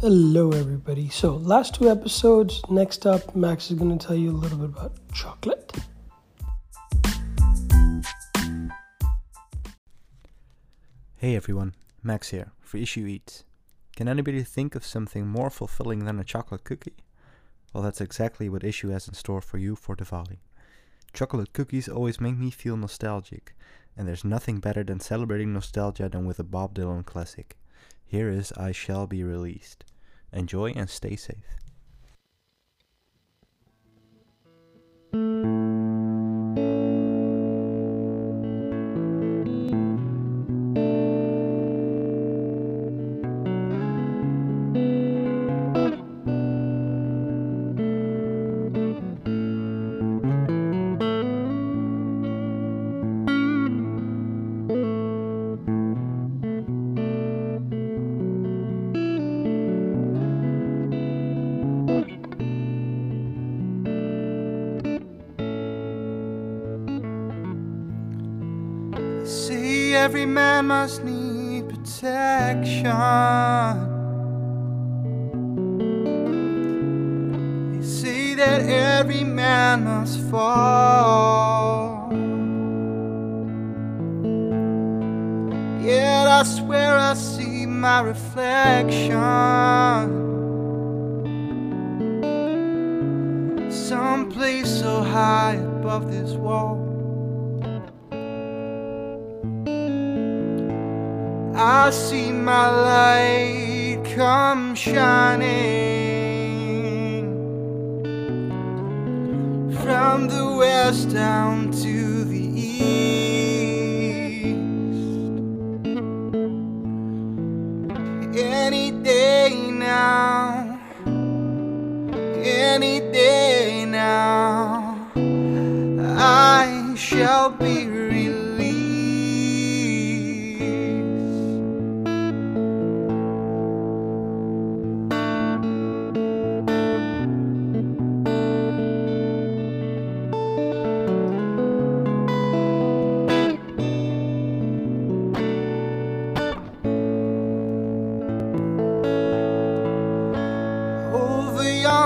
Hello, everybody. So, last two episodes. Next up, Max is going to tell you a little bit about chocolate. Hey everyone, Max here for Issue Eats. Can anybody think of something more fulfilling than a chocolate cookie? Well, that's exactly what Issue has in store for you for Diwali. Chocolate cookies always make me feel nostalgic, and there's nothing better than celebrating nostalgia than with a Bob Dylan classic. Here is I Shall Be Released. Enjoy and stay safe. Every man must need protection. They say that every man must fall. Yet I swear I see my reflection. Someplace so high above this wall. I see my light come shining from the west down to the east. Any day now, any day now, I shall be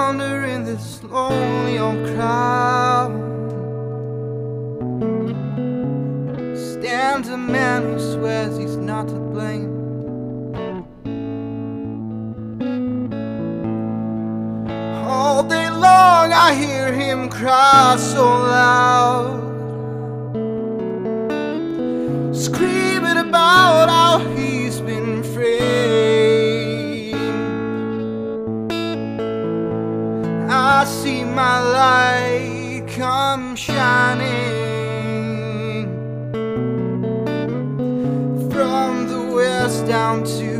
yonder in this lonely old crowd stands a man who swears he's not to blame. All day long I hear him cry so loud, screaming about how he's See my light come shining. From the west down to